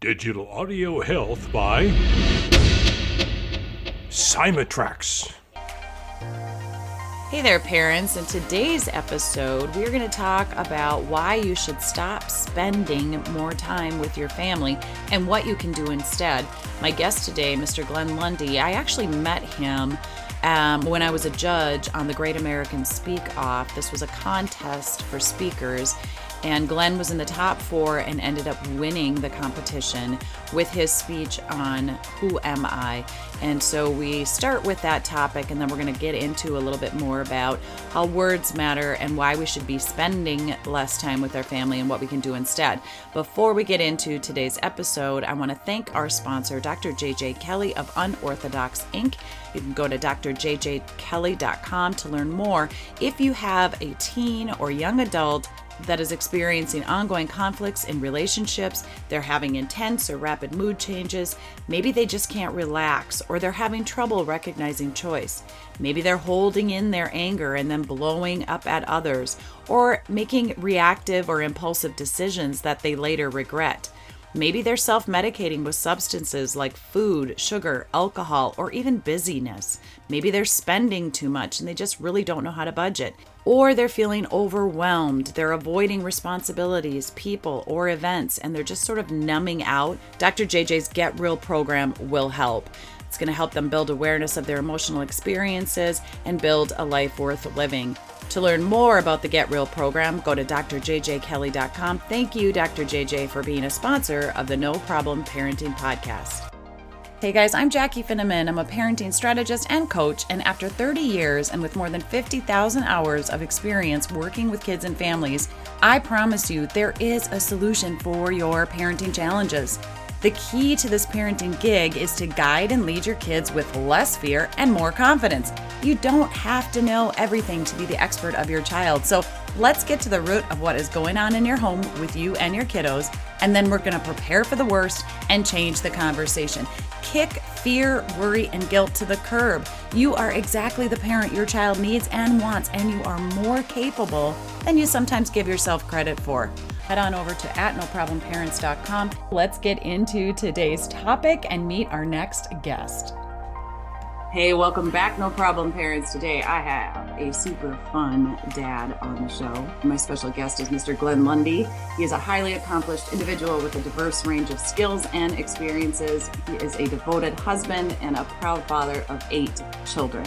Digital audio health by Cymatrax. Hey there, parents. In today's episode, we're going to talk about why you should stop spending more time with your family and what you can do instead. My guest today, Mr. Glenn Lundy, I actually met him um, when I was a judge on the Great American Speak Off. This was a contest for speakers, and Glenn was in the top four and ended up winning the competition with his speech on Who Am I? And so we start with that topic, and then we're going to get into a little bit more about how words matter and why we should be spending less time with our family and what we can do instead. Before we get into today's episode, I want to thank our sponsor, Dr. JJ Kelly of Unorthodox Inc. You can go to drjjkelly.com to learn more. If you have a teen or young adult, that is experiencing ongoing conflicts in relationships, they're having intense or rapid mood changes, maybe they just can't relax, or they're having trouble recognizing choice. Maybe they're holding in their anger and then blowing up at others, or making reactive or impulsive decisions that they later regret. Maybe they're self medicating with substances like food, sugar, alcohol, or even busyness. Maybe they're spending too much and they just really don't know how to budget. Or they're feeling overwhelmed, they're avoiding responsibilities, people, or events, and they're just sort of numbing out. Dr. JJ's Get Real program will help. It's going to help them build awareness of their emotional experiences and build a life worth living. To learn more about the Get Real program, go to drjjkelly.com. Thank you, Dr. JJ, for being a sponsor of the No Problem Parenting Podcast. Hey guys, I'm Jackie Finneman. I'm a parenting strategist and coach, and after 30 years and with more than 50,000 hours of experience working with kids and families, I promise you there is a solution for your parenting challenges. The key to this parenting gig is to guide and lead your kids with less fear and more confidence. You don't have to know everything to be the expert of your child. So let's get to the root of what is going on in your home with you and your kiddos, and then we're going to prepare for the worst and change the conversation. Kick fear, worry, and guilt to the curb. You are exactly the parent your child needs and wants, and you are more capable than you sometimes give yourself credit for head on over to at noproblemparents.com. Let's get into today's topic and meet our next guest. Hey, welcome back, No Problem Parents. Today I have a super fun dad on the show. My special guest is Mr. Glenn Lundy. He is a highly accomplished individual with a diverse range of skills and experiences. He is a devoted husband and a proud father of eight children.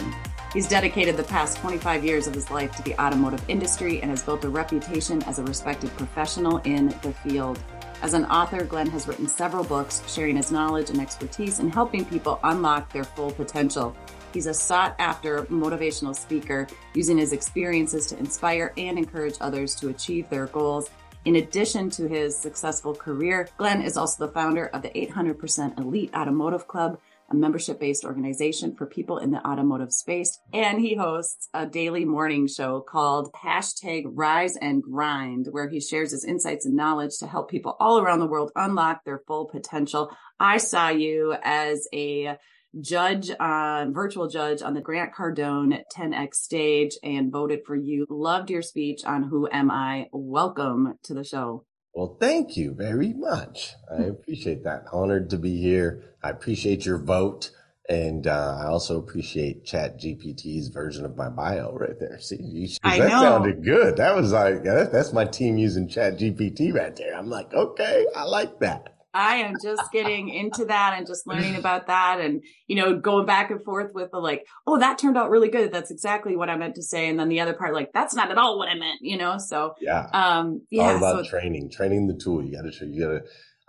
He's dedicated the past 25 years of his life to the automotive industry and has built a reputation as a respected professional in the field. As an author, Glenn has written several books sharing his knowledge and expertise in helping people unlock their full potential. He's a sought after motivational speaker, using his experiences to inspire and encourage others to achieve their goals. In addition to his successful career, Glenn is also the founder of the 800% Elite Automotive Club, a membership based organization for people in the automotive space. And he hosts a daily morning show called hashtag rise and grind, where he shares his insights and knowledge to help people all around the world unlock their full potential. I saw you as a judge, uh, virtual judge on the Grant Cardone 10X stage and voted for you. Loved your speech on Who Am I? Welcome to the show. Well, thank you very much. I appreciate that. Honored to be here. I appreciate your vote. And uh, I also appreciate Chat GPT's version of my bio right there. See, you, that know. sounded good. That was like, that, that's my team using Chat GPT right there. I'm like, okay, I like that. I am just getting into that and just learning about that and, you know, going back and forth with the like, oh, that turned out really good. That's exactly what I meant to say. And then the other part, like, that's not at all what I meant, you know? So, Yeah. um, yeah. All about so, training, training the tool. You got to, you got to,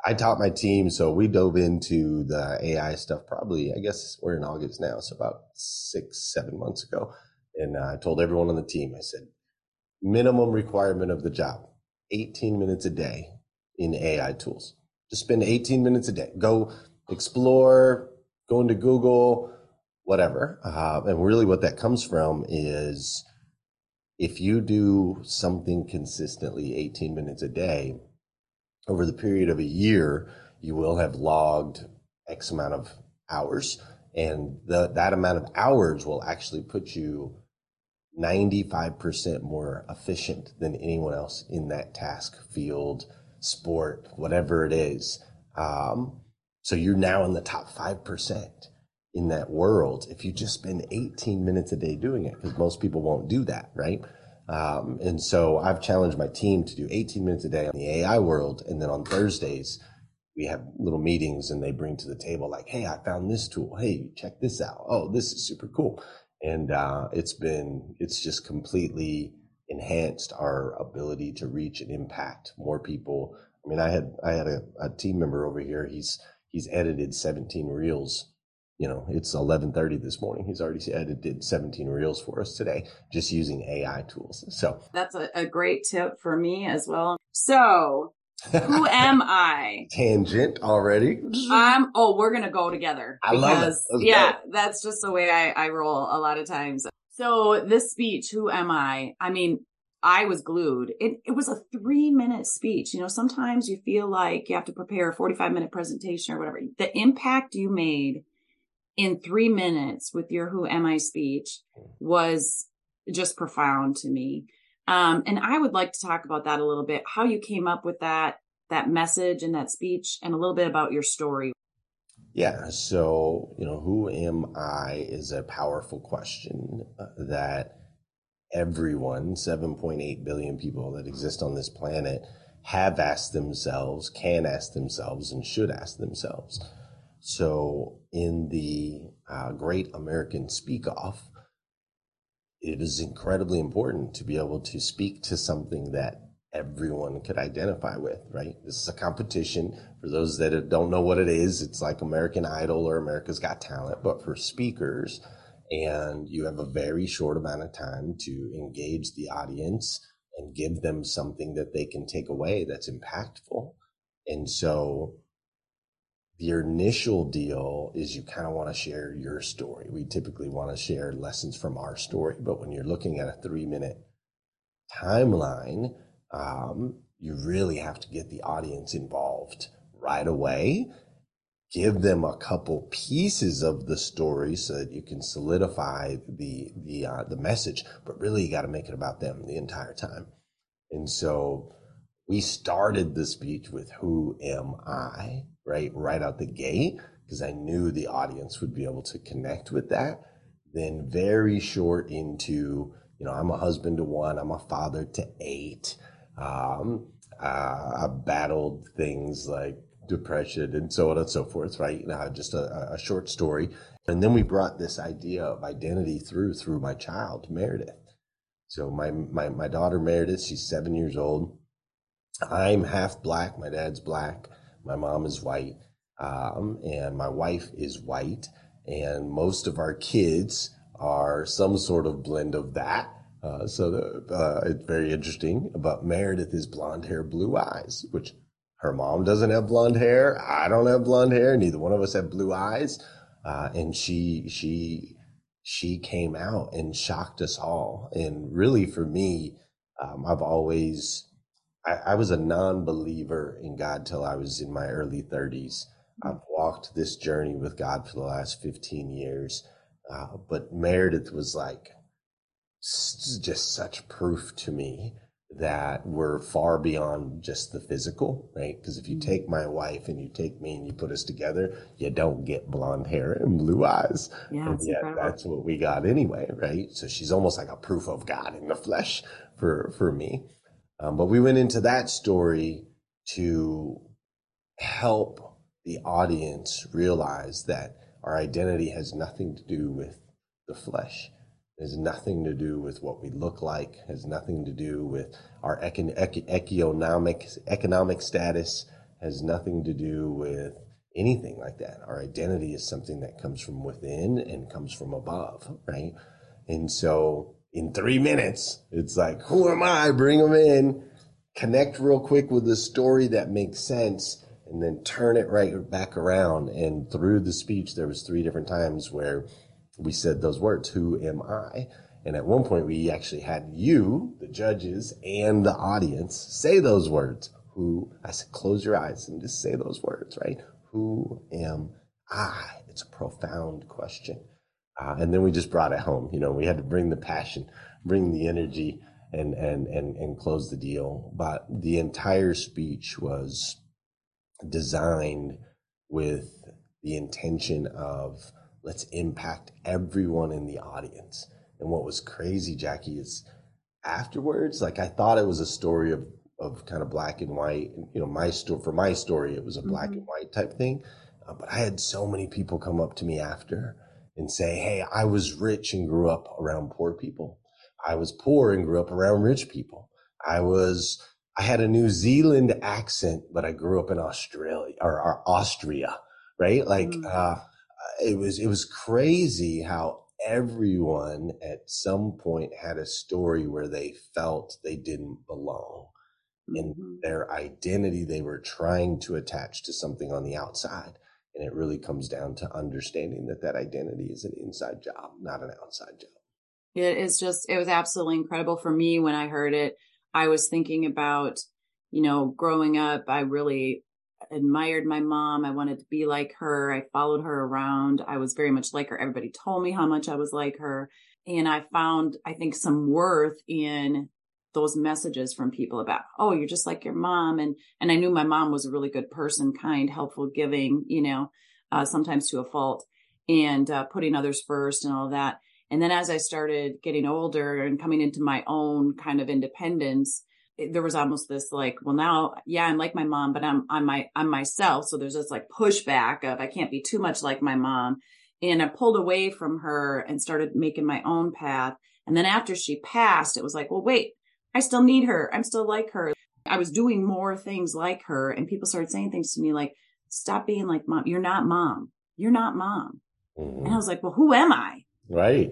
I taught my team. So we dove into the AI stuff probably, I guess we're in August now. So about six, seven months ago. And uh, I told everyone on the team, I said, minimum requirement of the job, 18 minutes a day in AI tools. Just spend 18 minutes a day. Go explore, go into Google, whatever. Uh, and really what that comes from is if you do something consistently 18 minutes a day over the period of a year, you will have logged X amount of hours. And the, that amount of hours will actually put you 95% more efficient than anyone else in that task, field, sport, whatever it is. Um, so you're now in the top 5% in that world if you just spend 18 minutes a day doing it, because most people won't do that, right? Um, and so I've challenged my team to do 18 minutes a day on the AI world. And then on Thursdays, we have little meetings and they bring to the table like, Hey, I found this tool. Hey, check this out. Oh, this is super cool. And, uh, it's been, it's just completely enhanced our ability to reach and impact more people. I mean, I had, I had a, a team member over here. He's, he's edited 17 reels. You know, it's 11:30 this morning. He's already edited 17 reels for us today, just using AI tools. So that's a, a great tip for me as well. So who am I? Tangent already. I'm. Oh, we're gonna go together. I love it. yeah, go. that's just the way I, I roll a lot of times. So this speech, who am I? I mean, I was glued. It, it was a three minute speech. You know, sometimes you feel like you have to prepare a 45 minute presentation or whatever. The impact you made in three minutes with your Who Am I speech was just profound to me. Um, and I would like to talk about that a little bit, how you came up with that, that message and that speech and a little bit about your story. Yeah. So, you know, who am I is a powerful question uh, that everyone, 7.8 billion people that exist on this planet, have asked themselves, can ask themselves, and should ask themselves. So, in the uh, Great American Speak Off, it is incredibly important to be able to speak to something that everyone could identify with, right? This is a competition. For those that don't know what it is, it's like American Idol or America's Got Talent, but for speakers, and you have a very short amount of time to engage the audience and give them something that they can take away that's impactful. And so the initial deal is you kind of want to share your story. We typically want to share lessons from our story, but when you're looking at a three minute timeline, um, you really have to get the audience involved right away. Give them a couple pieces of the story so that you can solidify the the uh, the message but really you got to make it about them the entire time. And so we started the speech with who am i? right right out the gate because i knew the audience would be able to connect with that. Then very short into you know i'm a husband to one i'm a father to eight um, uh, i battled things like depression and so on and so forth, right? Uh, just a, a short story. And then we brought this idea of identity through through my child, Meredith. So my, my, my daughter Meredith, she's seven years old. I'm half black. My dad's black. My mom is white. Um, and my wife is white. And most of our kids are some sort of blend of that. Uh, so the, uh, it's very interesting. about Meredith is blonde hair, blue eyes, which her mom doesn't have blonde hair. I don't have blonde hair. Neither one of us have blue eyes. Uh, and she, she, she came out and shocked us all. And really for me, um, I've always, I, I was a non-believer in God till I was in my early thirties. I've walked this journey with God for the last 15 years. Uh, but Meredith was like just such proof to me that we're far beyond just the physical, right? Because if you mm-hmm. take my wife and you take me and you put us together, you don't get blonde hair and blue eyes. Yeah, and yet that's what we got anyway, right? So she's almost like a proof of God in the flesh for for me. Um, but we went into that story to help the audience realize that our identity has nothing to do with the flesh has nothing to do with what we look like, has nothing to do with our econ- economic, economic status, has nothing to do with anything like that. Our identity is something that comes from within and comes from above, right? And so in three minutes, it's like, who am I? Bring them in, connect real quick with a story that makes sense, and then turn it right back around. And through the speech, there was three different times where we said those words, who am I? And at one point we actually had you, the judges and the audience say those words. Who, I said, close your eyes and just say those words, right? Who am I? It's a profound question. Uh, and then we just brought it home. You know, we had to bring the passion, bring the energy and, and, and, and close the deal. But the entire speech was designed with the intention of let's impact everyone in the audience. And what was crazy, Jackie, is afterwards, like I thought it was a story of of kind of black and white. You know, my story for my story, it was a black mm-hmm. and white type thing. Uh, but I had so many people come up to me after and say, "Hey, I was rich and grew up around poor people. I was poor and grew up around rich people. I was." I had a New Zealand accent, but I grew up in Australia or, or Austria, right? Like, mm-hmm. uh, it was, it was crazy how everyone at some point had a story where they felt they didn't belong in mm-hmm. their identity. They were trying to attach to something on the outside and it really comes down to understanding that that identity is an inside job not an outside job. It is just it was absolutely incredible for me when i heard it. I was thinking about you know growing up i really admired my mom. I wanted to be like her. I followed her around. I was very much like her. Everybody told me how much I was like her. And I found, I think, some worth in those messages from people about, oh, you're just like your mom. And, and I knew my mom was a really good person, kind, helpful, giving, you know, uh, sometimes to a fault and uh, putting others first and all that. And then as I started getting older and coming into my own kind of independence, there was almost this like, well, now, yeah, I'm like my mom, but I'm, I'm my, I'm myself. So there's this like pushback of I can't be too much like my mom. And I pulled away from her and started making my own path. And then after she passed, it was like, well, wait, I still need her. I'm still like her. I was doing more things like her. And people started saying things to me like, stop being like mom. You're not mom. You're not mom. Mm-hmm. And I was like, well, who am I? Right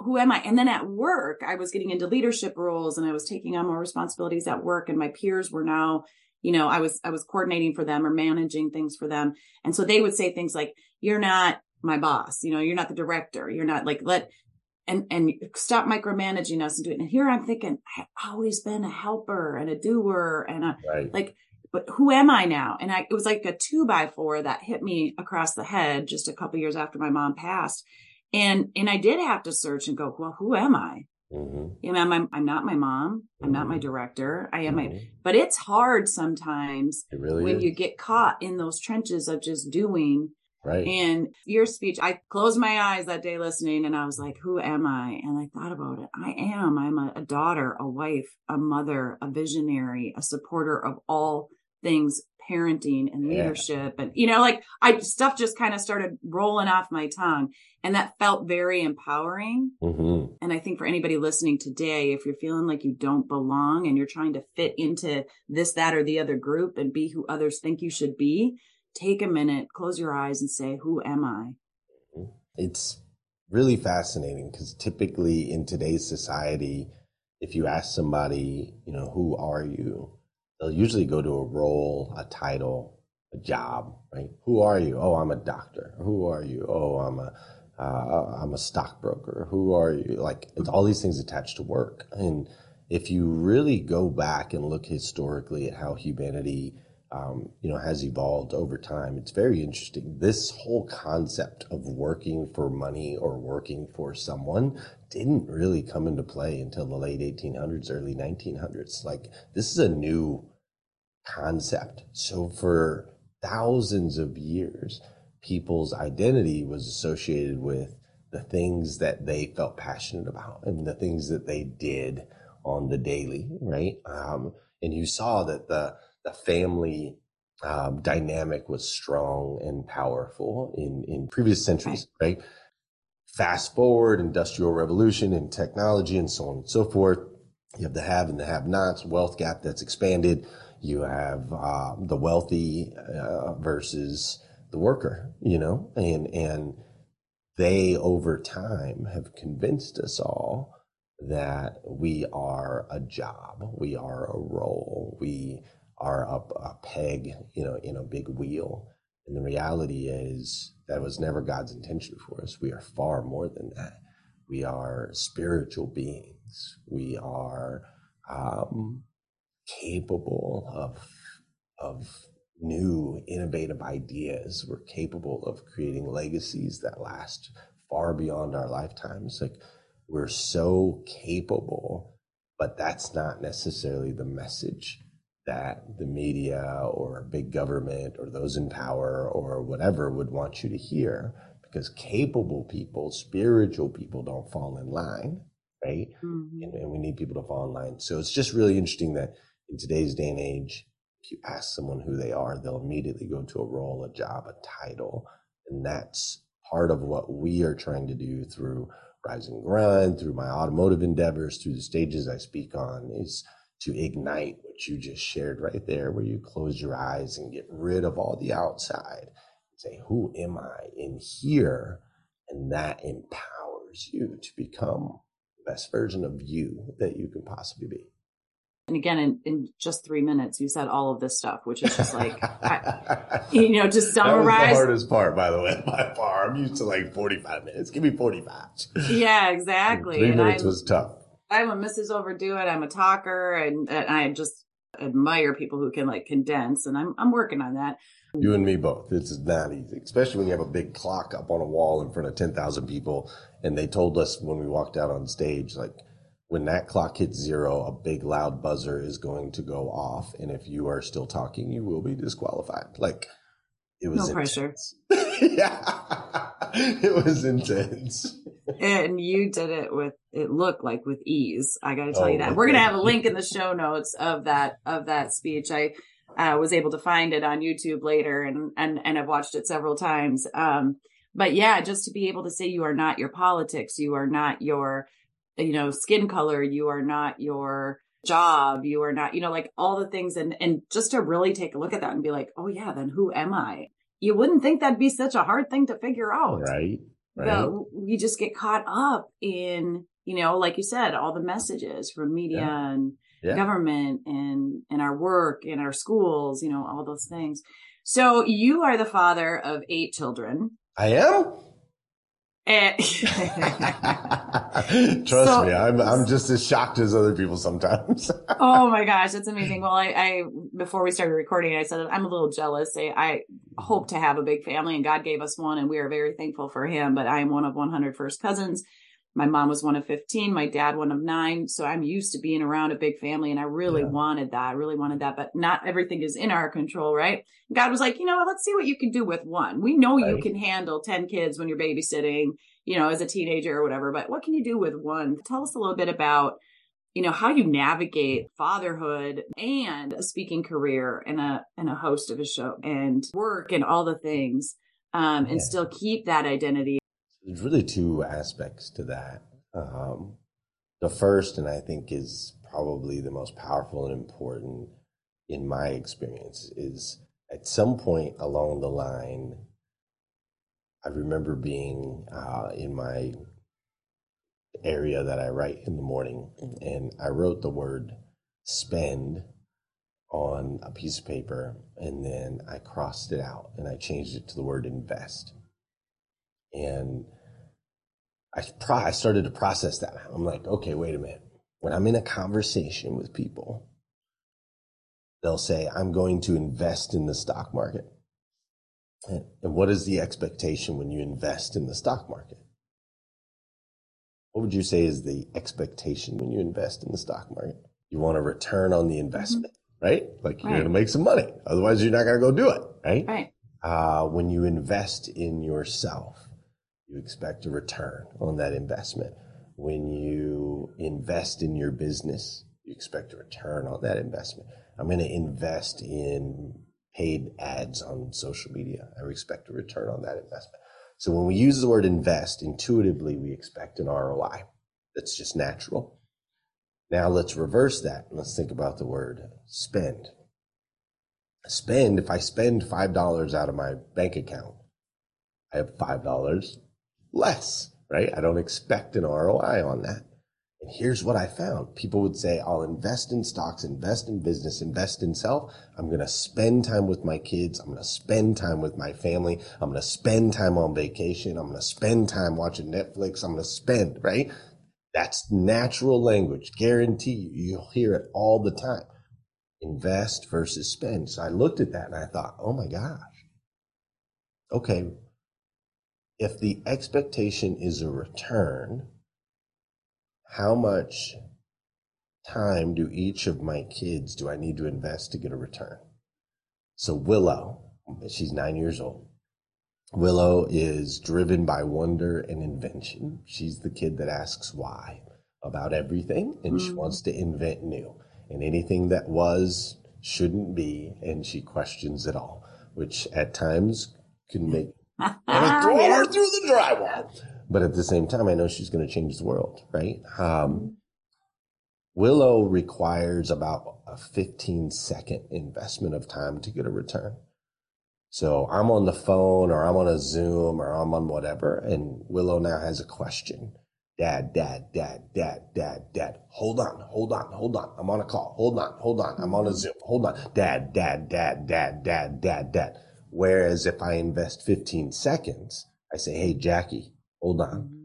who am I? And then at work, I was getting into leadership roles and I was taking on more responsibilities at work and my peers were now, you know, I was, I was coordinating for them or managing things for them. And so they would say things like, you're not my boss, you know, you're not the director. You're not like, let, and, and stop micromanaging us and do it. And here I'm thinking, I've always been a helper and a doer and a, right. like, but who am I now? And I, it was like a two by four that hit me across the head just a couple years after my mom passed and and I did have to search and go, well, who am I? Mm-hmm. You know, I'm, I'm not my mom. I'm mm-hmm. not my mm-hmm. director. I am mm-hmm. my, but it's hard sometimes really when is. you get caught in those trenches of just doing. Right. And your speech, I closed my eyes that day listening and I was like, who am I? And I thought about it. I am. I'm a, a daughter, a wife, a mother, a visionary, a supporter of all things parenting and leadership yeah. and you know like i stuff just kind of started rolling off my tongue and that felt very empowering mm-hmm. and i think for anybody listening today if you're feeling like you don't belong and you're trying to fit into this that or the other group and be who others think you should be take a minute close your eyes and say who am i mm-hmm. it's really fascinating because typically in today's society if you ask somebody you know who are you they'll usually go to a role, a title, a job, right? Who are you? Oh, I'm a doctor. Who are you? Oh, I'm a am uh, a stockbroker. Who are you? Like it's all these things attached to work. And if you really go back and look historically at how humanity, um, you know, has evolved over time, it's very interesting. This whole concept of working for money or working for someone didn't really come into play until the late 1800s, early 1900s. Like this is a new concept. So for thousands of years, people's identity was associated with the things that they felt passionate about and the things that they did on the daily, right? Um, and you saw that the the family um, dynamic was strong and powerful in in previous centuries, right. right? Fast forward, industrial revolution and technology and so on and so forth. You have the have and the have-nots, wealth gap that's expanded. You have uh, the wealthy uh, versus the worker, you know, and and they over time have convinced us all that we are a job, we are a role, we are a, a peg, you know, in a big wheel. And the reality is that was never God's intention for us. We are far more than that. We are spiritual beings. We are um, capable of of new innovative ideas we're capable of creating legacies that last far beyond our lifetimes like we're so capable but that's not necessarily the message that the media or big government or those in power or whatever would want you to hear because capable people, spiritual people don't fall in line, right? Mm-hmm. And, and we need people to fall in line. So it's just really interesting that in today's day and age, if you ask someone who they are, they'll immediately go to a role, a job, a title. And that's part of what we are trying to do through Rise and Grind, through my automotive endeavors, through the stages I speak on, is to ignite what you just shared right there, where you close your eyes and get rid of all the outside and say, Who am I in here? And that empowers you to become the best version of you that you can possibly be. And again, in, in just three minutes, you said all of this stuff, which is just like, I, you know, to summarize. the hardest part, by the way, by far. I'm used to like 45 minutes. Give me 45. Yeah, exactly. three minutes was tough. I'm a Mrs. Overdo It. I'm a talker and, and I just admire people who can like condense and I'm, I'm working on that. You and me both. It's not easy, especially when you have a big clock up on a wall in front of 10,000 people. And they told us when we walked out on stage, like, when that clock hits zero, a big loud buzzer is going to go off. And if you are still talking, you will be disqualified. Like it was no pressure. yeah. it was intense. And you did it with it looked like with ease. I gotta tell oh, you that. We're gonna have a link in the show notes of that of that speech. I uh, was able to find it on YouTube later and and and I've watched it several times. Um, but yeah, just to be able to say you are not your politics, you are not your you know, skin color, you are not your job, you are not, you know, like all the things and and just to really take a look at that and be like, "Oh yeah, then who am I?" You wouldn't think that'd be such a hard thing to figure out. Right. Right. But we just get caught up in, you know, like you said, all the messages from media yeah. and yeah. government and and our work and our schools, you know, all those things. So you are the father of eight children. I am. And Trust so, me, I'm I'm just as shocked as other people sometimes. oh my gosh, that's amazing. Well, I, I before we started recording, I said I'm a little jealous. I, I hope to have a big family, and God gave us one, and we are very thankful for Him. But I am one of 100 first cousins. My mom was one of 15, my dad one of nine. So I'm used to being around a big family, and I really yeah. wanted that. I really wanted that, but not everything is in our control, right? God was like, you know what? Let's see what you can do with one. We know right. you can handle 10 kids when you're babysitting you know, as a teenager or whatever, but what can you do with one? Tell us a little bit about, you know, how you navigate fatherhood and a speaking career and a and a host of a show and work and all the things. Um, and yeah. still keep that identity. There's really two aspects to that. Um, the first, and I think is probably the most powerful and important in my experience, is at some point along the line, I remember being uh, in my area that I write in the morning, and I wrote the word spend on a piece of paper, and then I crossed it out and I changed it to the word invest. And I, pro- I started to process that. I'm like, okay, wait a minute. When I'm in a conversation with people, they'll say, I'm going to invest in the stock market. And what is the expectation when you invest in the stock market? What would you say is the expectation when you invest in the stock market? You want a return on the mm-hmm. investment, mm-hmm. right? Like you're going to make some money. Otherwise, you're not going to go do it, right? Right. Uh, when you invest in yourself, you expect a return on that investment. When you invest in your business, you expect a return on that investment. I'm going to invest in paid ads on social media. I expect a return on that investment. So when we use the word invest, intuitively we expect an ROI. That's just natural. Now let's reverse that. and Let's think about the word spend. Spend, if I spend $5 out of my bank account, I have $5 less, right? I don't expect an ROI on that. And here's what I found. People would say, I'll invest in stocks, invest in business, invest in self. I'm going to spend time with my kids. I'm going to spend time with my family. I'm going to spend time on vacation. I'm going to spend time watching Netflix. I'm going to spend, right? That's natural language. Guarantee you, you'll hear it all the time. Invest versus spend. So I looked at that and I thought, oh my gosh. Okay. If the expectation is a return, how much time do each of my kids do I need to invest to get a return? So Willow, she's nine years old. Willow is driven by wonder and invention. She's the kid that asks why about everything and mm. she wants to invent new. And anything that was shouldn't be, and she questions it all, which at times can make throw her through the drywall. But at the same time, I know she's going to change the world, right? Um, Willow requires about a 15 second investment of time to get a return. So I'm on the phone or I'm on a Zoom or I'm on whatever, and Willow now has a question. Dad, dad, dad, dad, dad, dad. Hold on, hold on, hold on. I'm on a call. Hold on, hold on. I'm on a Zoom. Hold on. Dad, dad, dad, dad, dad, dad, dad. Whereas if I invest 15 seconds, I say, Hey, Jackie, hold on. Mm-hmm.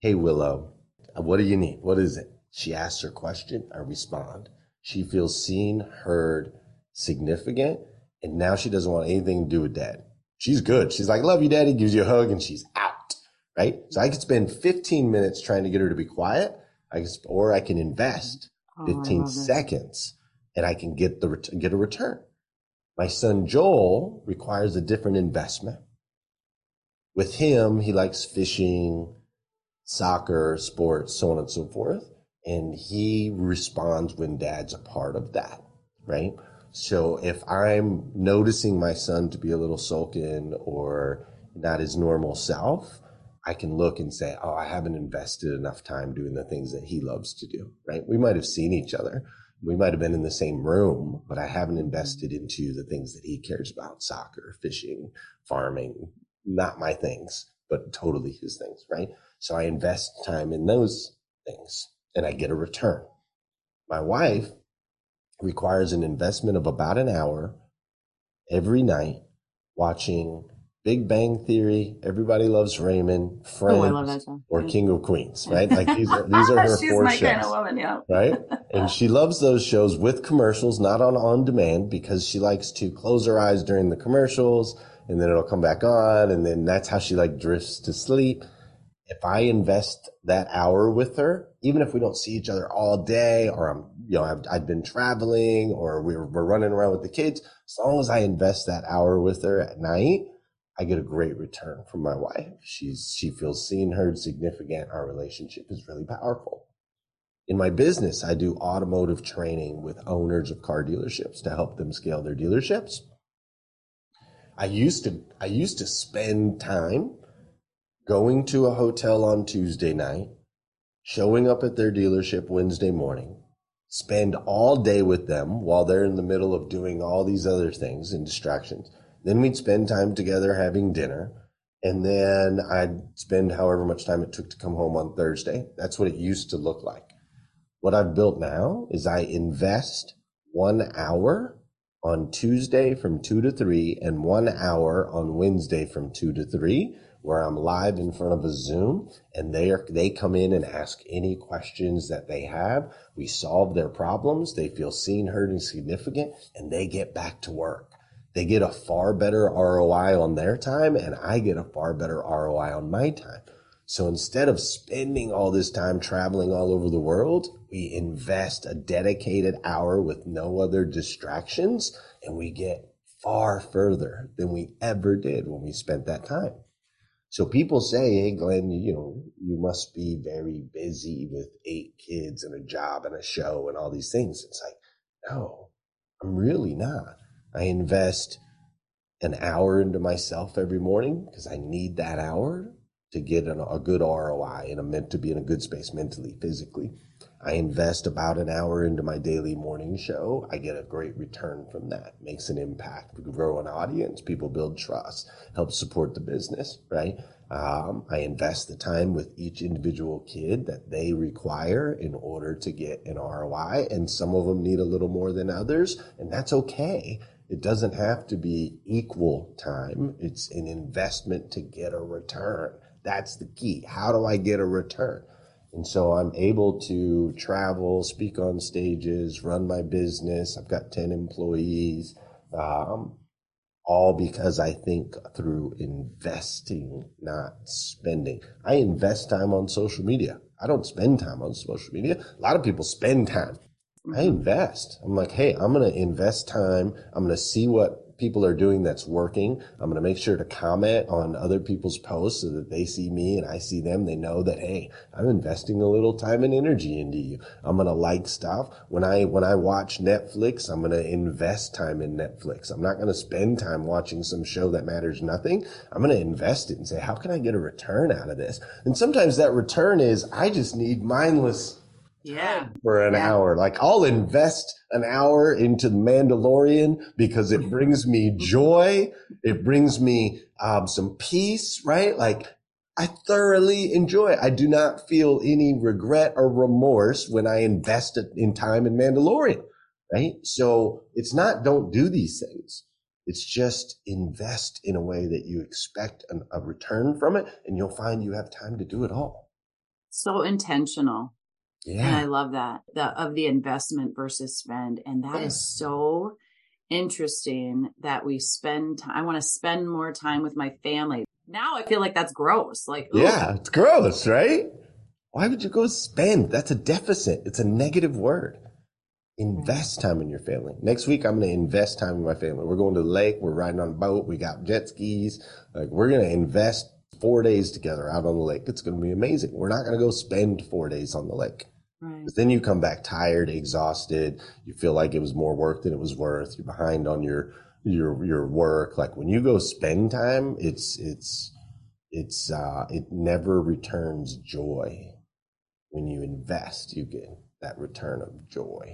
Hey, Willow, what do you need? What is it? She asks her question. I respond. She feels seen, heard, significant. And now she doesn't want anything to do with dad. She's good. She's like, love you, daddy, gives you a hug and she's out. Right. So I could spend 15 minutes trying to get her to be quiet. I can, or I can invest oh, 15 seconds and I can get the, get a return. My son Joel requires a different investment. With him, he likes fishing, soccer, sports, so on and so forth. And he responds when dad's a part of that, right? So if I'm noticing my son to be a little sullen or not his normal self, I can look and say, Oh, I haven't invested enough time doing the things that he loves to do, right? We might have seen each other, we might have been in the same room, but I haven't invested into the things that he cares about soccer, fishing, farming, not my things, but totally his things, right? So I invest time in those things and I get a return. My wife requires an investment of about an hour every night watching Big Bang Theory, Everybody Loves Raymond, oh, Friends, oh, or King of Queens, right? Like these are these are her She's four my shows, kind of woman, yeah. right? And she loves those shows with commercials, not on on demand, because she likes to close her eyes during the commercials, and then it'll come back on, and then that's how she like drifts to sleep. If I invest that hour with her, even if we don't see each other all day, or I'm you know I've, I've been traveling, or we're we're running around with the kids, as long as I invest that hour with her at night I get a great return from my wife. She's she feels seen, heard, significant. Our relationship is really powerful. In my business, I do automotive training with owners of car dealerships to help them scale their dealerships. I used to I used to spend time going to a hotel on Tuesday night, showing up at their dealership Wednesday morning, spend all day with them while they're in the middle of doing all these other things and distractions then we'd spend time together having dinner. And then I'd spend however much time it took to come home on Thursday. That's what it used to look like. What I've built now is I invest one hour on Tuesday from two to three and one hour on Wednesday from two to three where I'm live in front of a Zoom and they are, they come in and ask any questions that they have. We solve their problems. They feel seen, heard, and significant and they get back to work they get a far better ROI on their time and I get a far better ROI on my time. So instead of spending all this time traveling all over the world, we invest a dedicated hour with no other distractions and we get far further than we ever did when we spent that time. So people say, Hey, Glenn, you know, you must be very busy with eight kids and a job and a show and all these things. It's like, no, I'm really not. I invest an hour into myself every morning because I need that hour to get an, a good ROI and I'm meant to be in a good space mentally, physically. I invest about an hour into my daily morning show. I get a great return from that. Makes an impact. Grow an audience. People build trust. Help support the business, right? Um, I invest the time with each individual kid that they require in order to get an ROI. And some of them need a little more than others. And that's okay it doesn't have to be equal time. It's an investment to get a return. That's the key. How do I get a return? And so I'm able to travel, speak on stages, run my business. I've got 10 employees. Um, all because I think through investing, not spending. I invest time on social media. I don't spend time on social media. A lot of people spend time. I mm-hmm. invest. I'm like, hey, I'm going to invest time. I'm going to see what people are doing that's working. I'm going to make sure to comment on other people's posts so that they see me and I see them. They know that, hey, I'm investing a little time and energy into you. I'm going to like stuff. When I, when I watch Netflix, I'm going to invest time in Netflix. I'm not going to spend time watching some show that matters nothing. I'm going to invest it and say, how can I get a return out of this? And sometimes that return is I just need mindless yeah. for an Yeah. hour. Like I'll invest an hour into the Mandalorian because it brings me joy. It brings me um, some peace, right? Like I thoroughly enjoy it. I do not feel any regret or remorse when I invest it in time in Mandalorian, right? So it's not don't do these things. It's just invest in a way that you expect an, a return from it and you'll find you have time to do it all. So intentional. And I love that the of the investment versus spend. And that is Yeah. so interesting that we spend time. I want to spend more time with my family. Now I feel like that's gross. Like, ooh, Yeah, it's gross, right? Why would you go spend? That's a deficit. It's a negative word. Invest time in your family. Next week, I'm going to invest time in my family. We're going to the lake. We're riding on a boat. We got jet skis. Like we're going to invest four days together out on the lake. It's going to be amazing. We're not going to go spend four days on the lake. Right. Then you come back tired, exhausted. You feel like it was more work than it was worth. You're behind on your your your work. Like when you go spend time, it's it's it's uh it never returns joy. When you invest, you get that return of joy.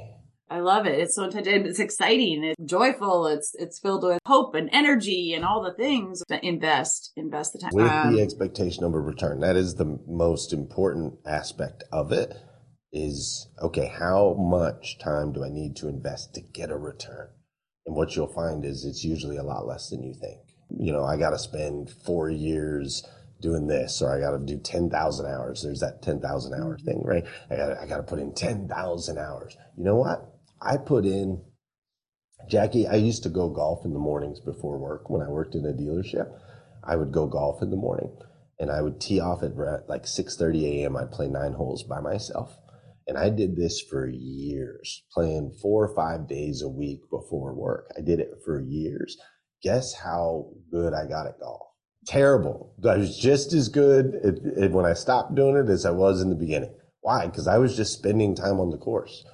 I love it. It's so intentional. It's exciting. It's joyful. It's it's filled with hope and energy and all the things. To invest, invest the time. With Um, the expectation of a return. That is the most important aspect of it. Is okay, how much time do I need to invest to get a return? And what you'll find is it's usually a lot less than you think. You know, I got to spend four years doing this, or I got to do 10,000 hours. There's that 10,000 hour mm-hmm. thing, right? I got I got to put in 10,000 hours. You know what? I put in, Jackie, I used to go golf in the mornings before work when I worked in a dealership. I would go golf in the morning and I would tee off at like 6:30 a.m. I'd play nine holes by myself. And I did this for years, playing four or five days a week before work. I did it for years. Guess how good I got at golf? Terrible. I was just as good at, at when I stopped doing it as I was in the beginning. Why? Because I was just spending time on the course.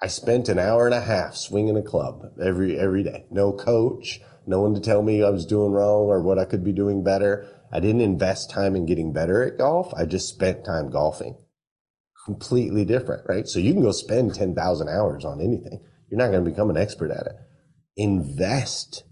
I spent an hour and a half swinging a club every every day. No coach, no one to tell me I was doing wrong or what I could be doing better. I didn't invest time in getting better at golf. I just spent time golfing. Completely different, right? So you can go spend 10,000 hours on anything. You're not going to become an expert at it. Invest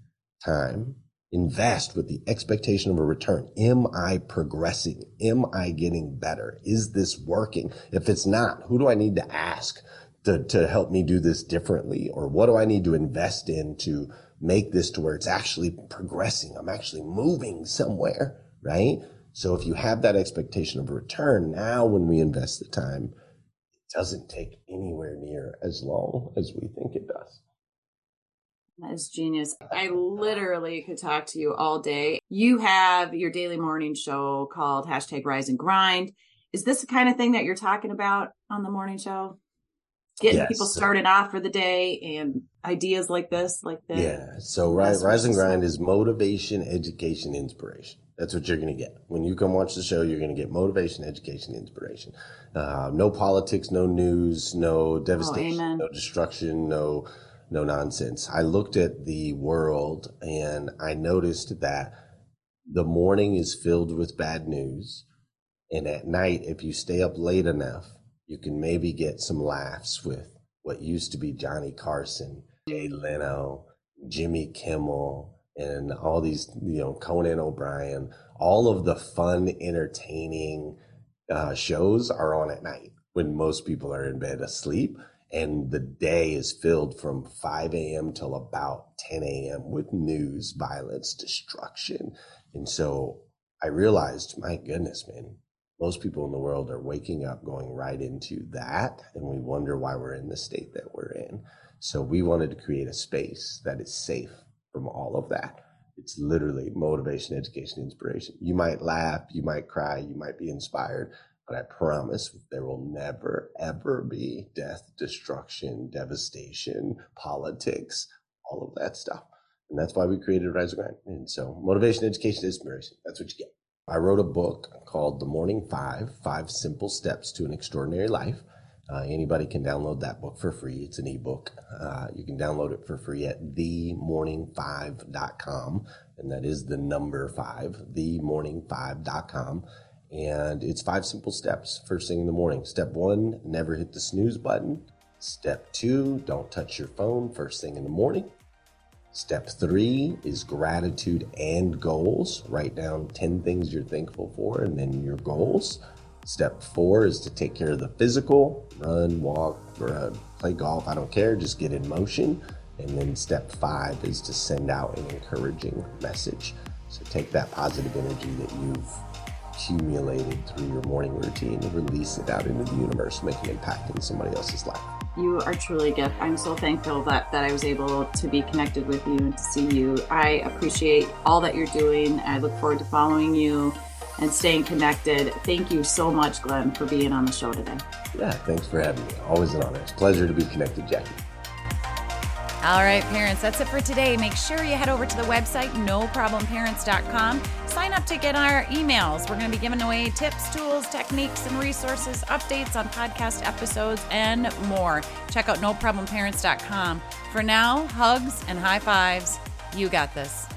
time, invest with the expectation of a return. Am I progressing? Am I getting better? Is this working? If it's not, who do I need to ask to, to help me do this differently? Or what do I need to invest in to make this to where it's actually progressing? I'm actually moving somewhere, right? So if you have that expectation of return, now when we invest the time, it doesn't take anywhere near as long as we think it does. That is genius. I literally could talk to you all day. You have your daily morning show called hashtag Rise and Grind. Is this the kind of thing that you're talking about on the morning show? Getting Yes. people started off for the day and ideas like this, like this. Yeah. So rise, rise and grind is motivation, education, inspiration. That's what you're going to get when you come watch the show. You're going to get motivation, education, inspiration. Uh, no politics, no news, no devastation, amen. no destruction, no no nonsense. I looked at the world and I noticed that the morning is filled with bad news, and at night, if you stay up late enough, you can maybe get some laughs with what used to be Johnny Carson, Jay Leno, Jimmy Kimmel, and all these, you know, Conan O'Brien. All of the fun, entertaining uh, shows are on at night when most people are in bed asleep. And the day is filled from 5 a.m. till about 10 a.m. with news, violence, destruction. And so I realized, my goodness, man, most people in the world are waking up going right into that. And we wonder why we're in the state that we're in. So we wanted to create a space that is safe from all of that. It's literally motivation, education, inspiration. You might laugh, you might cry, you might be inspired, but I promise there will never, ever be death, destruction, devastation, politics, all of that stuff. And that's why we created Rise and Grind. And so motivation, education, inspiration. That's what you get. I wrote a book called The Morning Five Five Simple Steps to an Extraordinary Life. Uh, anybody can download that book for free. It's an ebook. Uh, you can download it for free at themorning5.com. And that is the number five, themorning5.com. And it's five simple steps first thing in the morning. Step one, never hit the snooze button. Step two, don't touch your phone first thing in the morning. Step three is gratitude and goals. Write down 10 things you're thankful for and then your goals. Step four is to take care of the physical run, walk, or play golf. I don't care, just get in motion. And then step five is to send out an encouraging message. So take that positive energy that you've accumulated through your morning routine and release it out into the universe, make an impact in somebody else's life. You are truly a gift. I'm so thankful that, that I was able to be connected with you and to see you. I appreciate all that you're doing. I look forward to following you and staying connected. Thank you so much, Glenn, for being on the show today. Yeah, thanks for having me. Always an honor. It's a pleasure to be connected, Jackie. All right, parents, that's it for today. Make sure you head over to the website, noproblemparents.com. Sign up to get our emails. We're going to be giving away tips, tools, techniques, and resources, updates on podcast episodes, and more. Check out noproblemparents.com. For now, hugs and high fives. You got this.